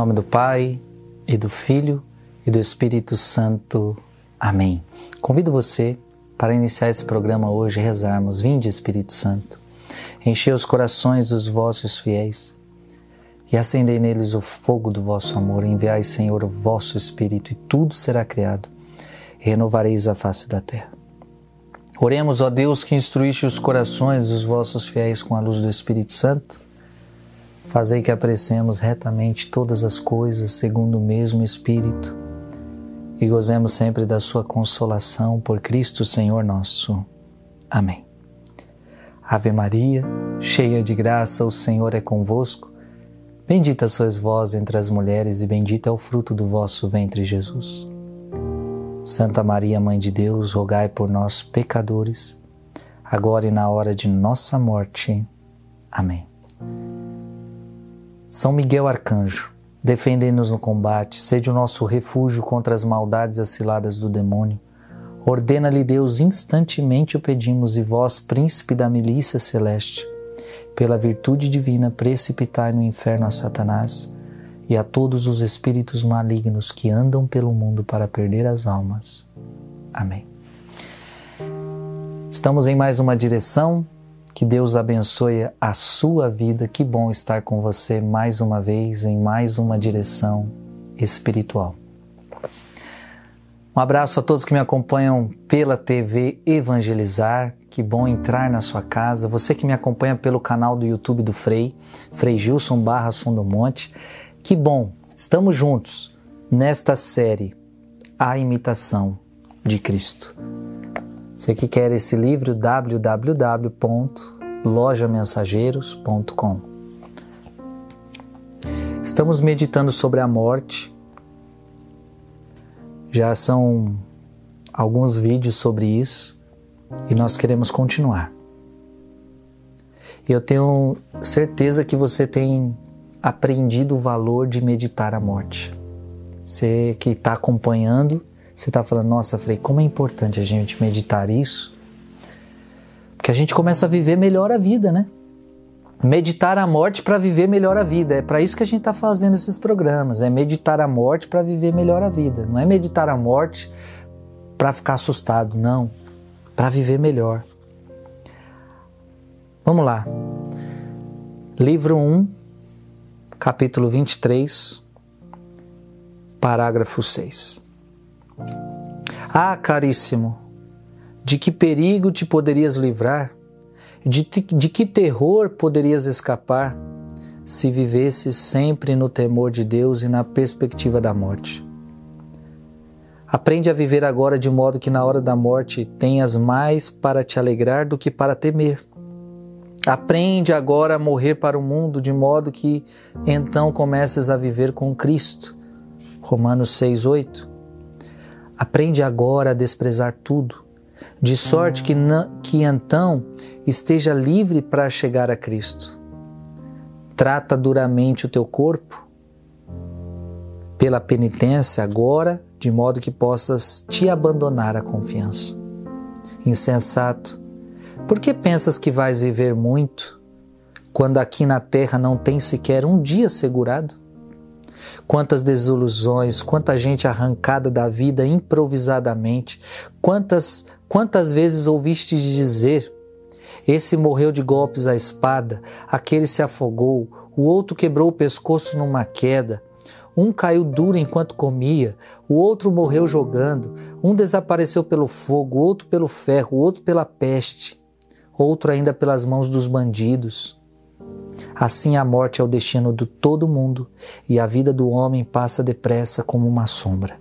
Nome do Pai, e do Filho, e do Espírito Santo. Amém. Convido você para iniciar esse programa hoje rezarmos. Vinde, Espírito Santo, enchei os corações dos vossos fiéis e acendei neles o fogo do vosso amor. Enviai, Senhor, o vosso Espírito e tudo será criado e renovareis a face da terra. Oremos, ó Deus, que instruíste os corações dos vossos fiéis com a luz do Espírito Santo. Fazei que apreciemos retamente todas as coisas segundo o mesmo Espírito e gozemos sempre da Sua consolação por Cristo Senhor nosso. Amém. Ave Maria, cheia de graça, o Senhor é convosco. Bendita sois vós entre as mulheres, e bendito é o fruto do vosso ventre, Jesus. Santa Maria, Mãe de Deus, rogai por nós, pecadores, agora e na hora de nossa morte. Amém. São Miguel Arcanjo, defendei-nos no combate, sede o nosso refúgio contra as maldades aciladas do demônio. Ordena-lhe Deus, instantemente o pedimos, e vós, príncipe da milícia celeste, pela virtude divina, precipitai no inferno a Satanás e a todos os espíritos malignos que andam pelo mundo para perder as almas. Amém. Estamos em mais uma direção. Que Deus abençoe a sua vida. Que bom estar com você mais uma vez em mais uma direção espiritual. Um abraço a todos que me acompanham pela TV Evangelizar. Que bom entrar na sua casa. Você que me acompanha pelo canal do YouTube do Frei, Frei Gilson Barra do Monte. Que bom, estamos juntos nesta série A Imitação de Cristo. Você que quer esse livro, www.lojamensageiros.com. Estamos meditando sobre a morte. Já são alguns vídeos sobre isso e nós queremos continuar. Eu tenho certeza que você tem aprendido o valor de meditar a morte. Você que está acompanhando, você está falando, nossa, Frei, como é importante a gente meditar isso, porque a gente começa a viver melhor a vida, né? Meditar a morte para viver melhor a vida. É para isso que a gente está fazendo esses programas. É meditar a morte para viver melhor a vida. Não é meditar a morte para ficar assustado, não. Para viver melhor. Vamos lá. Livro 1, capítulo 23, parágrafo 6. Ah, caríssimo, de que perigo te poderias livrar? De, de que terror poderias escapar se vivesses sempre no temor de Deus e na perspectiva da morte? Aprende a viver agora de modo que na hora da morte tenhas mais para te alegrar do que para temer. Aprende agora a morrer para o mundo, de modo que então comeces a viver com Cristo. Romanos 6, 8. Aprende agora a desprezar tudo, de sorte que, que então esteja livre para chegar a Cristo. Trata duramente o teu corpo pela penitência agora, de modo que possas te abandonar a confiança. Insensato, por que pensas que vais viver muito, quando aqui na terra não tem sequer um dia segurado? Quantas desilusões, quanta gente arrancada da vida improvisadamente, quantas, quantas vezes ouviste dizer: esse morreu de golpes à espada, aquele se afogou, o outro quebrou o pescoço numa queda, um caiu duro enquanto comia, o outro morreu jogando, um desapareceu pelo fogo, outro pelo ferro, outro pela peste outro ainda pelas mãos dos bandidos. Assim a morte é o destino de todo mundo e a vida do homem passa depressa como uma sombra.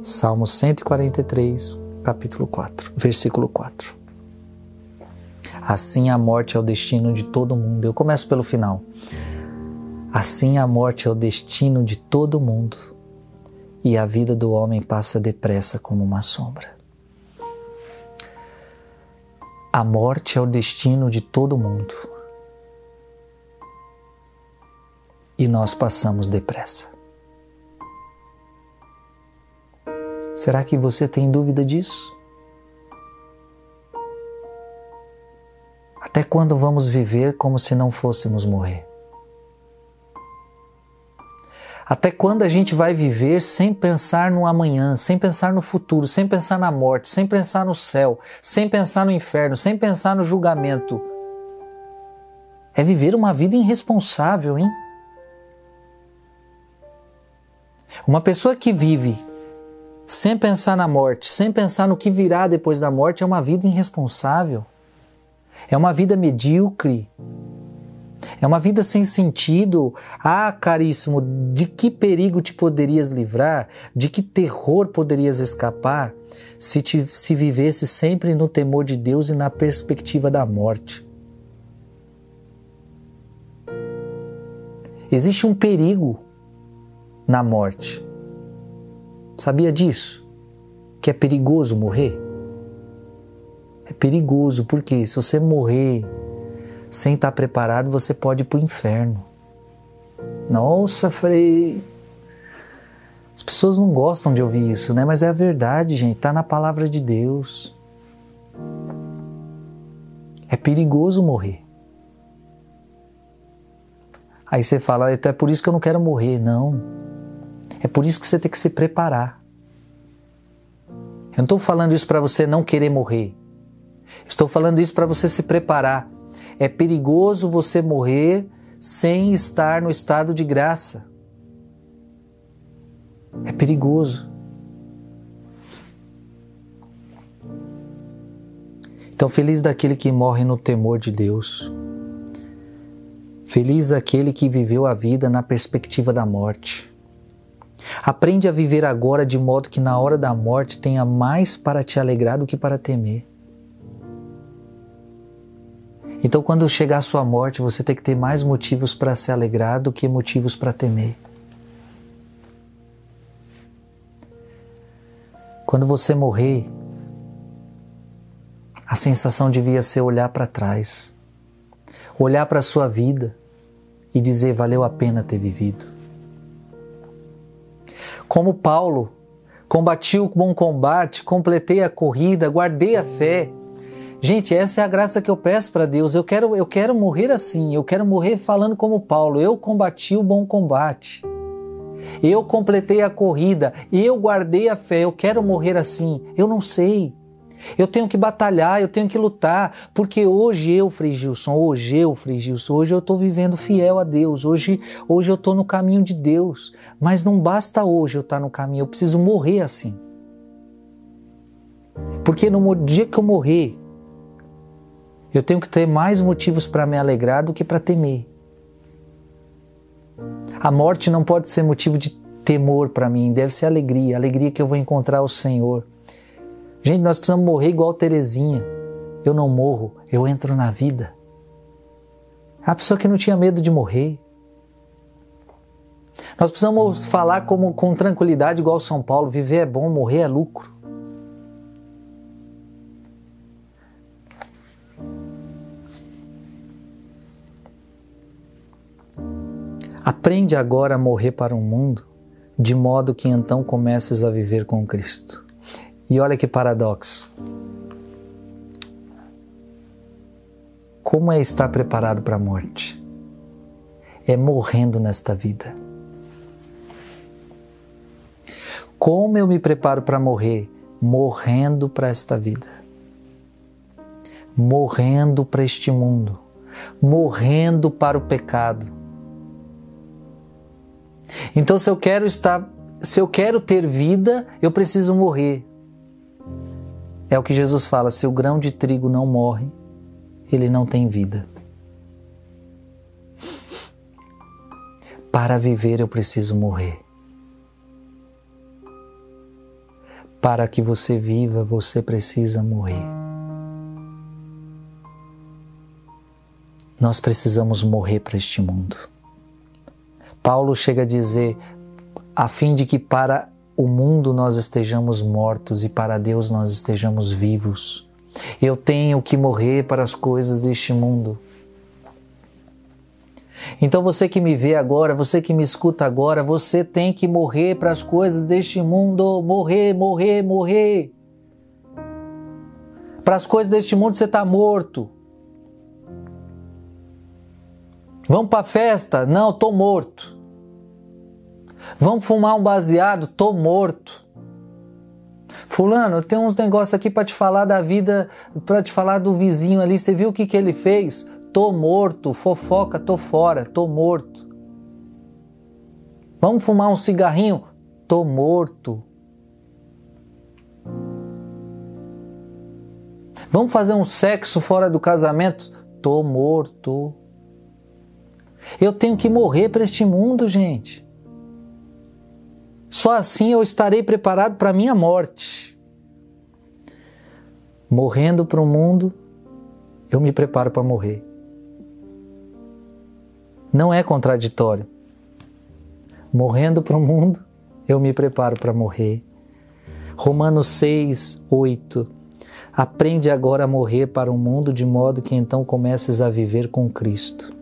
Salmo 143, capítulo 4, versículo 4. Assim a morte é o destino de todo mundo. Eu começo pelo final. Assim a morte é o destino de todo mundo e a vida do homem passa depressa como uma sombra. A morte é o destino de todo mundo. E nós passamos depressa. Será que você tem dúvida disso? Até quando vamos viver como se não fôssemos morrer? Até quando a gente vai viver sem pensar no amanhã, sem pensar no futuro, sem pensar na morte, sem pensar no céu, sem pensar no inferno, sem pensar no julgamento? É viver uma vida irresponsável, hein? Uma pessoa que vive sem pensar na morte, sem pensar no que virá depois da morte, é uma vida irresponsável. É uma vida medíocre. É uma vida sem sentido. Ah, caríssimo, de que perigo te poderias livrar? De que terror poderias escapar se, te, se vivesse sempre no temor de Deus e na perspectiva da morte? Existe um perigo na morte. Sabia disso? Que é perigoso morrer? É perigoso porque se você morrer sem estar preparado, você pode ir para o inferno. Nossa, Frei. As pessoas não gostam de ouvir isso, né? Mas é a verdade, gente. Está na palavra de Deus. É perigoso morrer. Aí você fala, é por isso que eu não quero morrer. Não. É por isso que você tem que se preparar. Eu não estou falando isso para você não querer morrer. Estou falando isso para você se preparar. É perigoso você morrer sem estar no estado de graça. É perigoso. Então, feliz daquele que morre no temor de Deus. Feliz aquele que viveu a vida na perspectiva da morte. Aprende a viver agora de modo que na hora da morte tenha mais para te alegrar do que para temer. Então, quando chegar a sua morte, você tem que ter mais motivos para se alegrar do que motivos para temer. Quando você morrer, a sensação devia ser olhar para trás, olhar para a sua vida e dizer valeu a pena ter vivido. Como Paulo, combati o bom combate, completei a corrida, guardei a fé. Gente, essa é a graça que eu peço para Deus. Eu quero, eu quero morrer assim, eu quero morrer falando como Paulo. Eu combati o bom combate. Eu completei a corrida, eu guardei a fé. Eu quero morrer assim. Eu não sei. Eu tenho que batalhar, eu tenho que lutar, porque hoje eu, Frei Gilson, hoje eu, Frei Gilson, hoje eu estou vivendo fiel a Deus, hoje, hoje eu estou no caminho de Deus. Mas não basta hoje eu estar no caminho, eu preciso morrer assim. Porque no dia que eu morrer, eu tenho que ter mais motivos para me alegrar do que para temer. A morte não pode ser motivo de temor para mim, deve ser alegria, alegria que eu vou encontrar o Senhor. Gente, nós precisamos morrer igual Terezinha. Eu não morro, eu entro na vida. A pessoa que não tinha medo de morrer. Nós precisamos falar como, com tranquilidade, igual São Paulo: viver é bom, morrer é lucro. Aprende agora a morrer para o mundo, de modo que então comeces a viver com Cristo. E olha que paradoxo. Como é estar preparado para a morte? É morrendo nesta vida. Como eu me preparo para morrer? Morrendo para esta vida. Morrendo para este mundo. Morrendo para o pecado. Então, se eu quero estar, se eu quero ter vida, eu preciso morrer. É o que Jesus fala: se o grão de trigo não morre, ele não tem vida. Para viver eu preciso morrer. Para que você viva, você precisa morrer. Nós precisamos morrer para este mundo. Paulo chega a dizer, a fim de que para o mundo nós estejamos mortos e para Deus nós estejamos vivos. Eu tenho que morrer para as coisas deste mundo. Então você que me vê agora, você que me escuta agora, você tem que morrer para as coisas deste mundo, morrer, morrer, morrer. Para as coisas deste mundo você está morto. Vamos para a festa? Não, estou morto. Vamos fumar um baseado? Tô morto. Fulano, eu tenho uns negócios aqui para te falar da vida, para te falar do vizinho ali. Você viu o que, que ele fez? Tô morto. Fofoca, tô fora. Tô morto. Vamos fumar um cigarrinho? Tô morto. Vamos fazer um sexo fora do casamento? Tô morto. Eu tenho que morrer para este mundo, gente. Só assim eu estarei preparado para a minha morte. Morrendo para o mundo, eu me preparo para morrer. Não é contraditório. Morrendo para o mundo, eu me preparo para morrer. Romanos 6, 8. Aprende agora a morrer para o mundo de modo que então comeces a viver com Cristo.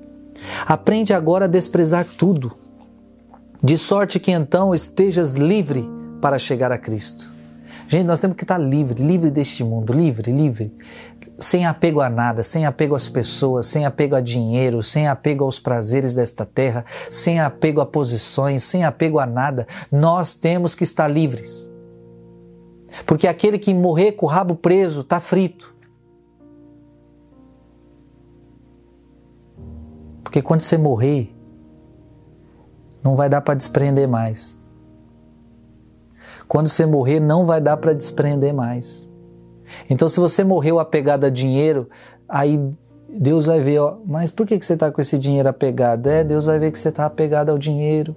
Aprende agora a desprezar tudo de sorte que então estejas livre para chegar a Cristo. Gente, nós temos que estar livre, livre deste mundo, livre, livre, sem apego a nada, sem apego às pessoas, sem apego a dinheiro, sem apego aos prazeres desta terra, sem apego a posições, sem apego a nada. Nós temos que estar livres. Porque aquele que morrer com o rabo preso está frito. Porque quando você morrer, não vai dar para desprender mais. Quando você morrer, não vai dar para desprender mais. Então, se você morreu apegado a dinheiro, aí Deus vai ver, ó, mas por que, que você está com esse dinheiro apegado? É, Deus vai ver que você está apegado ao dinheiro,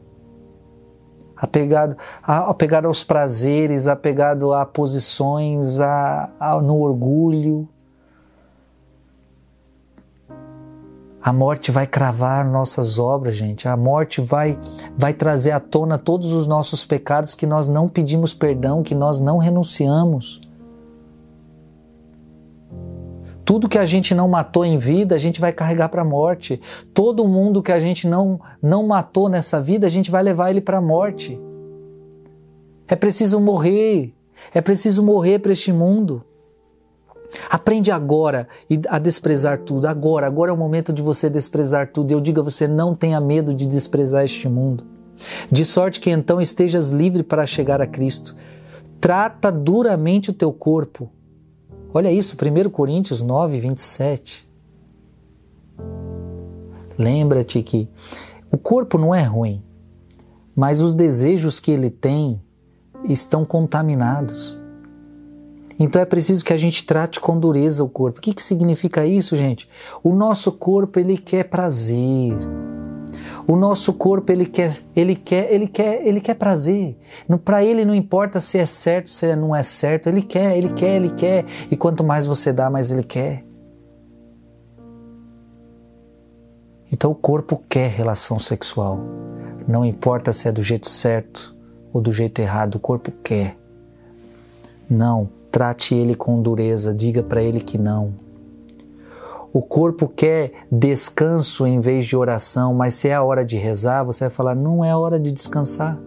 apegado, apegado aos prazeres, apegado a posições, a, a, no orgulho. A morte vai cravar nossas obras, gente. A morte vai vai trazer à tona todos os nossos pecados que nós não pedimos perdão, que nós não renunciamos. Tudo que a gente não matou em vida, a gente vai carregar para a morte. Todo mundo que a gente não não matou nessa vida, a gente vai levar ele para a morte. É preciso morrer. É preciso morrer para este mundo. Aprende agora a desprezar tudo. Agora, agora é o momento de você desprezar tudo. Eu digo a você: não tenha medo de desprezar este mundo. De sorte que então estejas livre para chegar a Cristo. Trata duramente o teu corpo. Olha isso, 1 Coríntios 9, 27. Lembra-te que o corpo não é ruim, mas os desejos que ele tem estão contaminados. Então é preciso que a gente trate com dureza o corpo. O que, que significa isso, gente? O nosso corpo ele quer prazer. O nosso corpo ele quer, ele quer, ele quer, ele quer prazer. Para ele não importa se é certo, se não é certo. Ele quer, ele quer, ele quer. E quanto mais você dá, mais ele quer. Então o corpo quer relação sexual. Não importa se é do jeito certo ou do jeito errado, o corpo quer. Não, Trate ele com dureza, diga para ele que não. O corpo quer descanso em vez de oração, mas se é a hora de rezar, você vai falar: não é hora de descansar.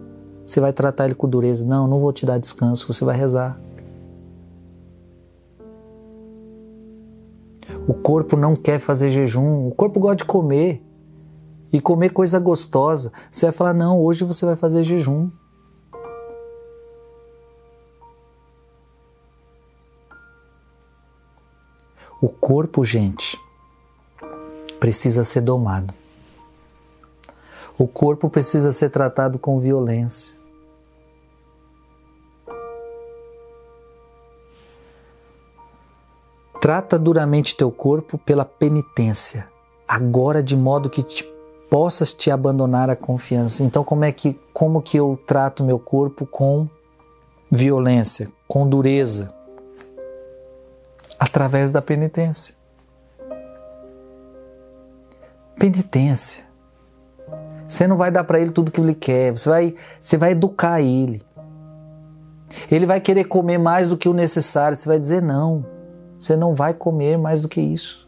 Você vai tratar ele com dureza. Não, não vou te dar descanso, você vai rezar. O corpo não quer fazer jejum, o corpo gosta de comer e comer coisa gostosa. Você vai falar: não, hoje você vai fazer jejum. O corpo, gente, precisa ser domado. O corpo precisa ser tratado com violência. Trata duramente teu corpo pela penitência, agora de modo que te, possas te abandonar a confiança. Então, como é que como que eu trato meu corpo com violência, com dureza? Através da penitência. Penitência. Você não vai dar para ele tudo que ele quer, você vai, você vai educar ele. Ele vai querer comer mais do que o necessário, você vai dizer não. Você não vai comer mais do que isso.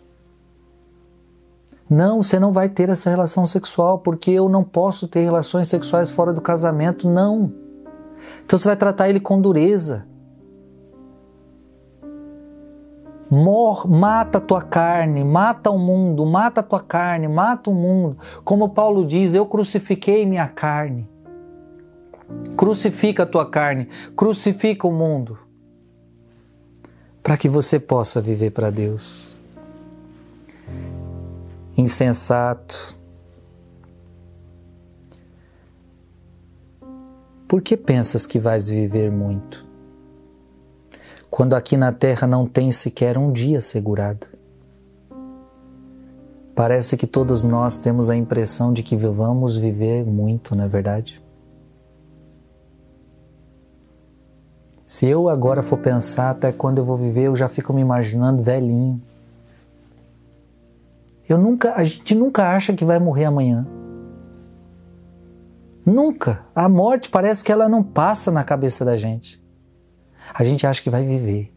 Não, você não vai ter essa relação sexual, porque eu não posso ter relações sexuais fora do casamento, não. Então você vai tratar ele com dureza. Mor, mata a tua carne, mata o mundo, mata a tua carne, mata o mundo. Como Paulo diz, eu crucifiquei minha carne. Crucifica a tua carne, crucifica o mundo, para que você possa viver para Deus. Insensato. Por que pensas que vais viver muito? Quando aqui na terra não tem sequer um dia segurado. Parece que todos nós temos a impressão de que vamos viver muito, não é verdade? Se eu agora for pensar até quando eu vou viver, eu já fico me imaginando velhinho. Eu nunca, a gente nunca acha que vai morrer amanhã. Nunca. A morte parece que ela não passa na cabeça da gente. A gente acha que vai viver.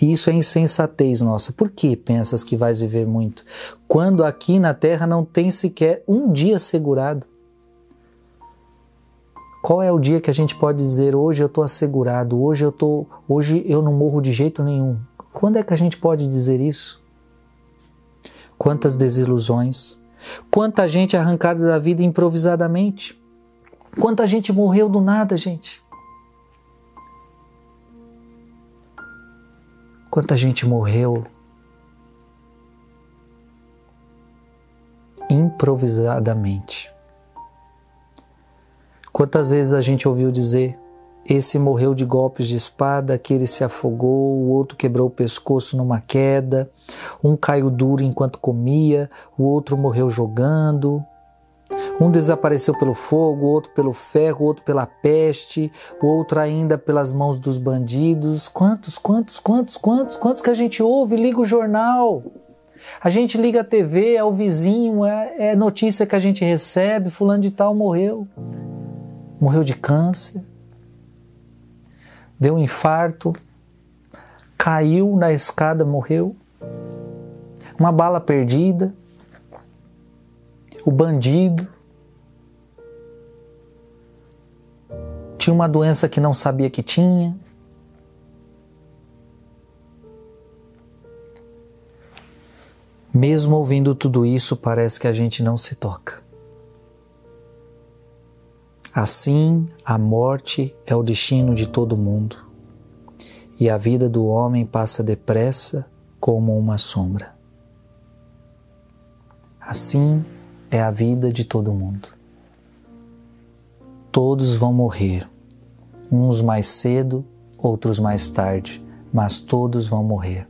Isso é insensatez nossa. Por que pensas que vais viver muito? Quando aqui na terra não tem sequer um dia segurado. Qual é o dia que a gente pode dizer hoje eu estou assegurado, hoje eu tô, hoje eu não morro de jeito nenhum? Quando é que a gente pode dizer isso? Quantas desilusões, quanta gente arrancada da vida improvisadamente, quanta gente morreu do nada, gente. Quanta gente morreu improvisadamente. Quantas vezes a gente ouviu dizer: esse morreu de golpes de espada, aquele se afogou, o outro quebrou o pescoço numa queda, um caiu duro enquanto comia, o outro morreu jogando. Um desapareceu pelo fogo, outro pelo ferro, outro pela peste, outro ainda pelas mãos dos bandidos. Quantos, quantos, quantos, quantos, quantos que a gente ouve? Liga o jornal. A gente liga a TV, é o vizinho, é, é notícia que a gente recebe, fulano de tal morreu morreu de câncer, deu um infarto, caiu na escada, morreu, uma bala perdida, o bandido, tinha uma doença que não sabia que tinha. Mesmo ouvindo tudo isso, parece que a gente não se toca. Assim, a morte é o destino de todo mundo, e a vida do homem passa depressa como uma sombra. Assim é a vida de todo mundo. Todos vão morrer, uns mais cedo, outros mais tarde, mas todos vão morrer.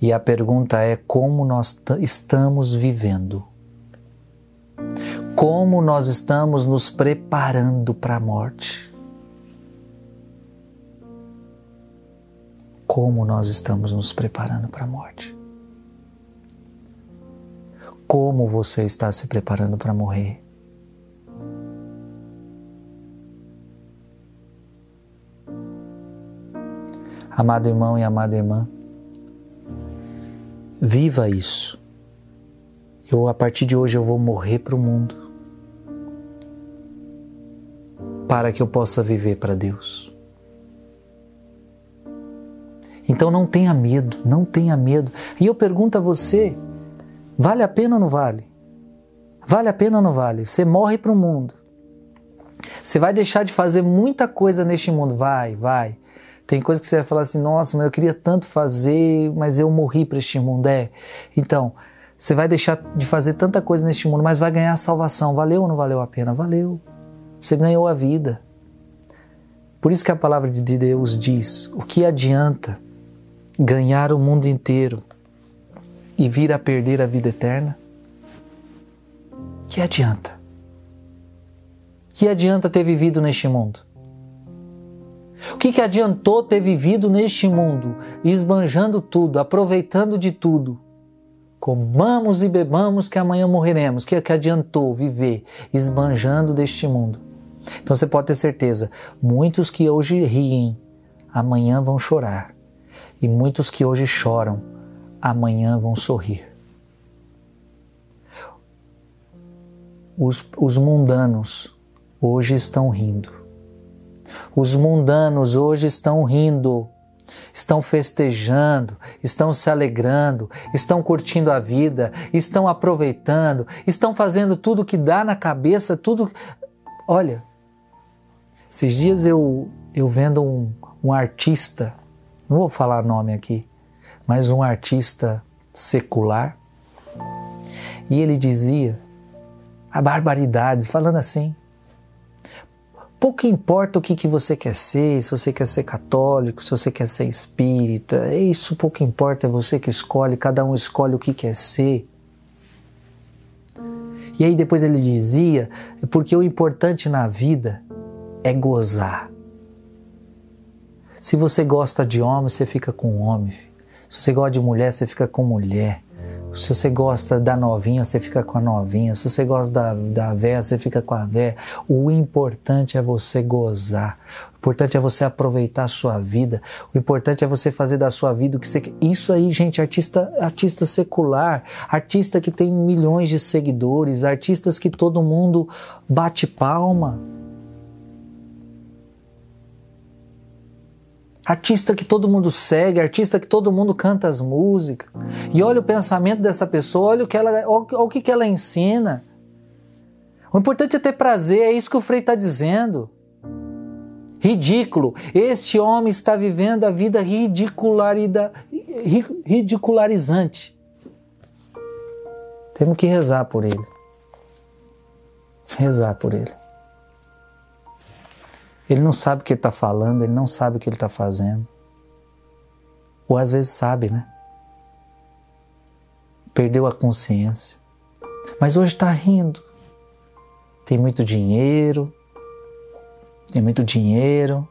E a pergunta é como nós estamos vivendo como nós estamos nos preparando para a morte. Como nós estamos nos preparando para a morte. Como você está se preparando para morrer? Amado irmão e amada irmã, viva isso. Eu a partir de hoje eu vou morrer para o mundo para que eu possa viver para Deus. Então não tenha medo, não tenha medo. E eu pergunto a você: vale a pena ou não vale? Vale a pena ou não vale? Você morre para o mundo. Você vai deixar de fazer muita coisa neste mundo? Vai, vai. Tem coisa que você vai falar assim: nossa, mas eu queria tanto fazer, mas eu morri para este mundo. É. Então, você vai deixar de fazer tanta coisa neste mundo, mas vai ganhar a salvação. Valeu ou não valeu a pena? Valeu. Você ganhou a vida. Por isso que a palavra de Deus diz: o que adianta ganhar o mundo inteiro e vir a perder a vida eterna? Que adianta? Que adianta ter vivido neste mundo? O que, que adiantou ter vivido neste mundo, esbanjando tudo, aproveitando de tudo? Comamos e bebamos que amanhã morreremos. O que, que adiantou viver esbanjando deste mundo? Então você pode ter certeza, muitos que hoje riem, amanhã vão chorar. E muitos que hoje choram, amanhã vão sorrir. Os, os mundanos hoje estão rindo. Os mundanos hoje estão rindo, estão festejando, estão se alegrando, estão curtindo a vida, estão aproveitando, estão fazendo tudo que dá na cabeça, tudo Olha, esses dias eu, eu vendo um, um artista, não vou falar nome aqui, mas um artista secular, e ele dizia a barbaridades, falando assim. Pouco importa o que, que você quer ser, se você quer ser católico, se você quer ser espírita, isso pouco importa, é você que escolhe, cada um escolhe o que quer ser. E aí depois ele dizia, porque o importante na vida é gozar. Se você gosta de homem, você fica com homem. Se você gosta de mulher, você fica com mulher. Se você gosta da novinha, você fica com a novinha. Se você gosta da, da véia, você fica com a véia. O importante é você gozar. O importante é você aproveitar a sua vida. O importante é você fazer da sua vida o que você quer. Isso aí, gente, artista, artista secular, artista que tem milhões de seguidores, artistas que todo mundo bate palma. Artista que todo mundo segue, artista que todo mundo canta as músicas. E olha o pensamento dessa pessoa, olha o que ela, olha o que ela ensina. O importante é ter prazer, é isso que o Frei está dizendo. Ridículo. Este homem está vivendo a vida ridicularizante. Temos que rezar por ele. Rezar por ele. Ele não sabe o que ele está falando, ele não sabe o que ele está fazendo. Ou às vezes sabe, né? Perdeu a consciência. Mas hoje está rindo. Tem muito dinheiro, tem muito dinheiro.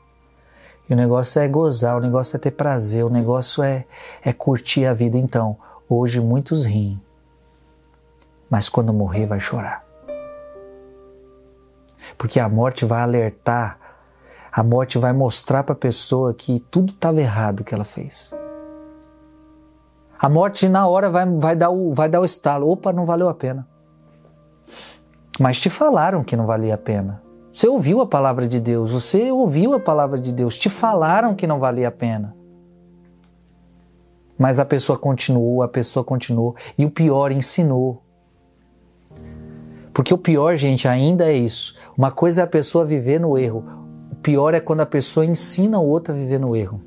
E o negócio é gozar, o negócio é ter prazer, o negócio é, é curtir a vida. Então, hoje muitos riem, mas quando morrer vai chorar. Porque a morte vai alertar a morte vai mostrar para a pessoa que tudo estava errado que ela fez. A morte na hora vai, vai, dar o, vai dar o estalo. Opa, não valeu a pena. Mas te falaram que não valia a pena. Você ouviu a palavra de Deus, você ouviu a palavra de Deus, te falaram que não valia a pena. Mas a pessoa continuou, a pessoa continuou, e o pior ensinou. Porque o pior, gente, ainda é isso. Uma coisa é a pessoa viver no erro, pior é quando a pessoa ensina o outro a viver no erro.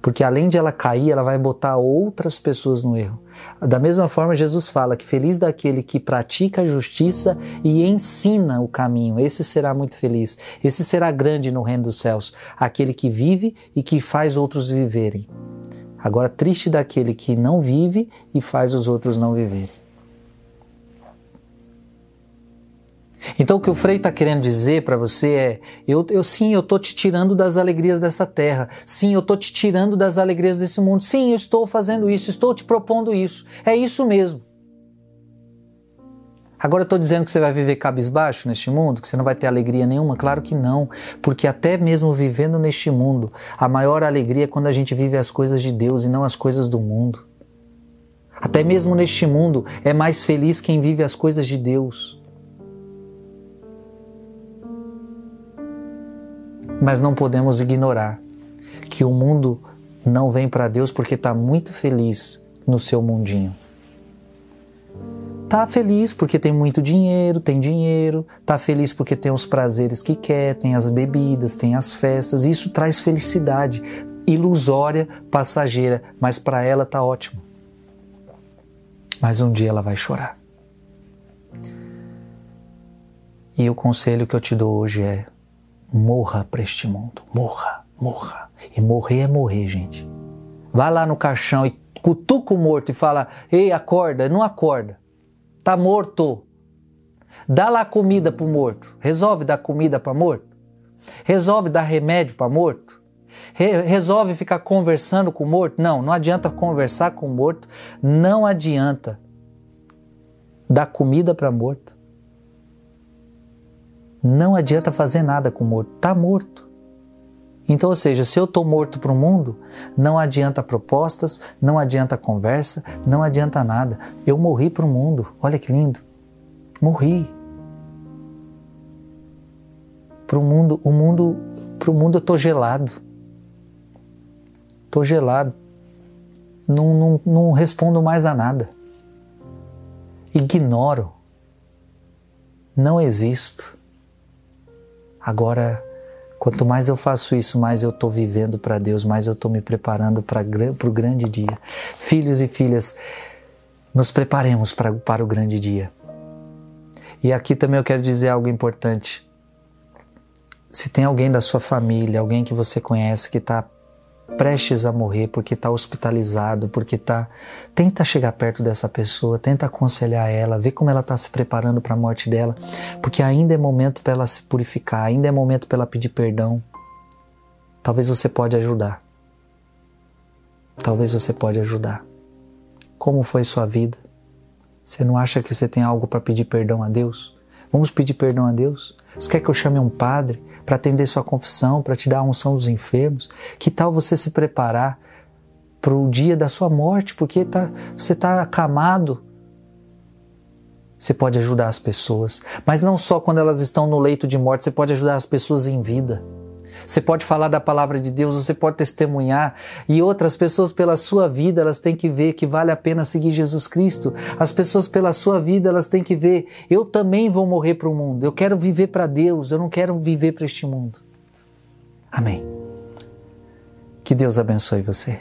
Porque além de ela cair, ela vai botar outras pessoas no erro. Da mesma forma, Jesus fala que feliz daquele que pratica a justiça e ensina o caminho. Esse será muito feliz. Esse será grande no reino dos céus. Aquele que vive e que faz outros viverem. Agora, triste daquele que não vive e faz os outros não viverem. Então o que o Frei está querendo dizer para você é: eu, eu sim, eu estou te tirando das alegrias dessa terra. Sim, eu estou te tirando das alegrias desse mundo. Sim, eu estou fazendo isso, estou te propondo isso. É isso mesmo. Agora eu estou dizendo que você vai viver cabisbaixo neste mundo, que você não vai ter alegria nenhuma? Claro que não, porque até mesmo vivendo neste mundo, a maior alegria é quando a gente vive as coisas de Deus e não as coisas do mundo. Até mesmo neste mundo é mais feliz quem vive as coisas de Deus. Mas não podemos ignorar que o mundo não vem para Deus porque está muito feliz no seu mundinho. Tá feliz porque tem muito dinheiro, tem dinheiro, tá feliz porque tem os prazeres que quer, tem as bebidas, tem as festas, isso traz felicidade ilusória, passageira, mas para ela tá ótimo. Mas um dia ela vai chorar. E o conselho que eu te dou hoje é: morra para este mundo. Morra, morra. E morrer é morrer, gente. Vai lá no caixão e cutuca o morto e fala: Ei, acorda. Não acorda. Tá morto. Dá lá comida pro morto. Resolve dar comida para morto. Resolve dar remédio para morto. Re resolve ficar conversando com o morto. Não, não adianta conversar com o morto. Não adianta dar comida para morto. Não adianta fazer nada com o morto, está morto. Então, ou seja, se eu estou morto para o mundo, não adianta propostas, não adianta conversa, não adianta nada. Eu morri para o mundo. Olha que lindo. Morri. Para o mundo, o mundo, para o mundo eu estou gelado. Estou gelado. Não, não, não respondo mais a nada. Ignoro não existo. Agora, quanto mais eu faço isso, mais eu estou vivendo para Deus, mais eu estou me preparando para o grande dia. Filhos e filhas, nos preparemos pra, para o grande dia. E aqui também eu quero dizer algo importante. Se tem alguém da sua família, alguém que você conhece que está prestes a morrer porque está hospitalizado, porque está. Tenta chegar perto dessa pessoa, tenta aconselhar ela, ver como ela está se preparando para a morte dela, porque ainda é momento para ela se purificar, ainda é momento para ela pedir perdão. Talvez você pode ajudar. Talvez você pode ajudar. Como foi sua vida? Você não acha que você tem algo para pedir perdão a Deus? Vamos pedir perdão a Deus? Você quer que eu chame um padre? para atender sua confissão, para te dar a unção dos enfermos? Que tal você se preparar para o dia da sua morte, porque tá, você está acamado? Você pode ajudar as pessoas, mas não só quando elas estão no leito de morte, você pode ajudar as pessoas em vida. Você pode falar da palavra de Deus, você pode testemunhar e outras pessoas pela sua vida, elas têm que ver que vale a pena seguir Jesus Cristo. As pessoas pela sua vida, elas têm que ver, eu também vou morrer para o mundo. Eu quero viver para Deus, eu não quero viver para este mundo. Amém. Que Deus abençoe você.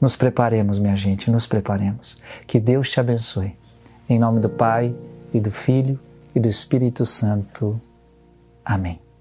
Nos preparemos, minha gente, nos preparemos. Que Deus te abençoe. Em nome do Pai e do Filho e do Espírito Santo. Amém.